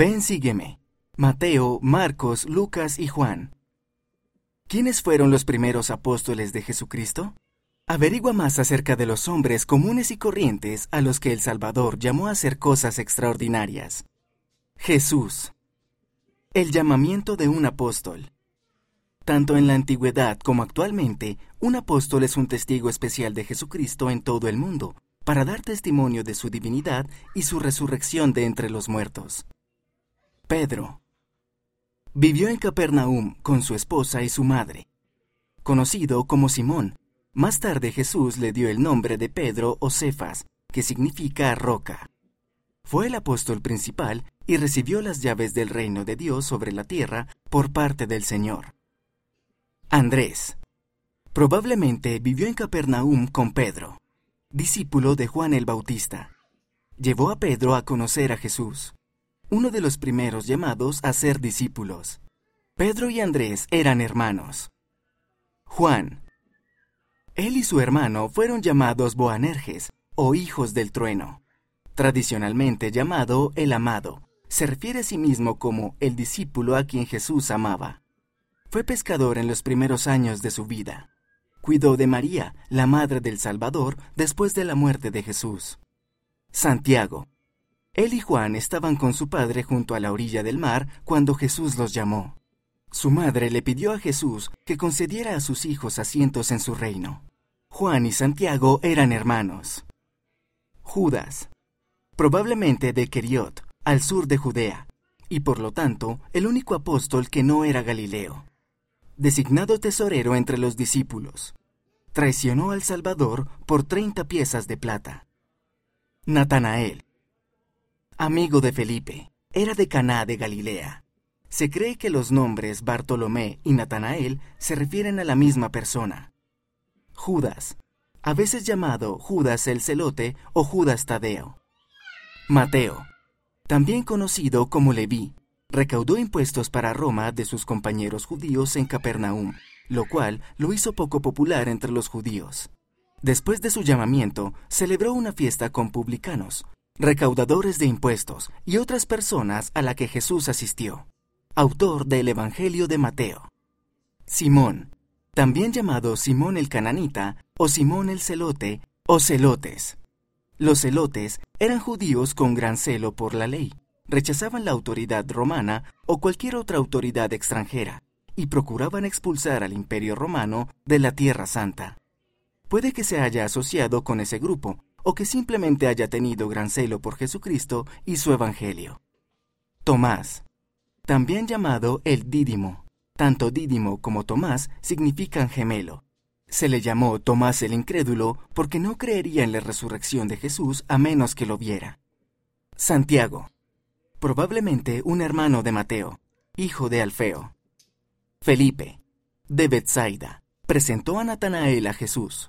Ven, sígueme. Mateo, Marcos, Lucas y Juan. ¿Quiénes fueron los primeros apóstoles de Jesucristo? Averigua más acerca de los hombres comunes y corrientes a los que el Salvador llamó a hacer cosas extraordinarias. Jesús. El llamamiento de un apóstol. Tanto en la antigüedad como actualmente, un apóstol es un testigo especial de Jesucristo en todo el mundo, para dar testimonio de su divinidad y su resurrección de entre los muertos. Pedro. Vivió en Capernaum con su esposa y su madre. Conocido como Simón, más tarde Jesús le dio el nombre de Pedro o Cefas, que significa roca. Fue el apóstol principal y recibió las llaves del reino de Dios sobre la tierra por parte del Señor. Andrés. Probablemente vivió en Capernaum con Pedro, discípulo de Juan el Bautista. Llevó a Pedro a conocer a Jesús, uno de los primeros llamados a ser discípulos. Pedro y Andrés eran hermanos. Juan, él y su hermano fueron llamados Boanerges, o hijos del trueno. Tradicionalmente llamado el amado, se refiere a sí mismo como el discípulo a quien Jesús amaba. Fue pescador en los primeros años de su vida. Cuidó de María, la madre del Salvador, después de la muerte de Jesús. Santiago. Él y Juan estaban con su padre junto a la orilla del mar cuando Jesús los llamó. Su madre le pidió a Jesús que concediera a sus hijos asientos en su reino. Juan y Santiago eran hermanos. Judas, probablemente de Keriot, al sur de Judea, y por lo tanto el único apóstol que no era Galileo. Designado tesorero entre los discípulos, traicionó al Salvador por treinta piezas de plata. Natanael, amigo de Felipe, era de Caná de Galilea. Se cree que los nombres Bartolomé y Natanael se refieren a la misma persona. Judas, a veces llamado Judas el Celote o Judas Tadeo. Mateo, también conocido como Leví, recaudó impuestos para Roma de sus compañeros judíos en Capernaum, lo cual lo hizo poco popular entre los judíos. Después de su llamamiento, celebró una fiesta con publicanos, recaudadores de impuestos y otras personas a la que Jesús asistió. Autor del Evangelio de Mateo. Simón, también llamado Simón el Cananita o Simón el Celote o Celotes. Los celotes eran judíos con gran celo por la ley, rechazaban la autoridad romana o cualquier otra autoridad extranjera y procuraban expulsar al imperio romano de la Tierra Santa. Puede que se haya asociado con ese grupo o que simplemente haya tenido gran celo por Jesucristo y su Evangelio. Tomás, también llamado el Dídimo, tanto Dídimo como Tomás significan gemelo. Se le llamó Tomás el incrédulo porque no creería en la resurrección de Jesús a menos que lo viera. Santiago, probablemente un hermano de Mateo, hijo de Alfeo. Felipe, de Bethsaida, presentó a Natanael a Jesús.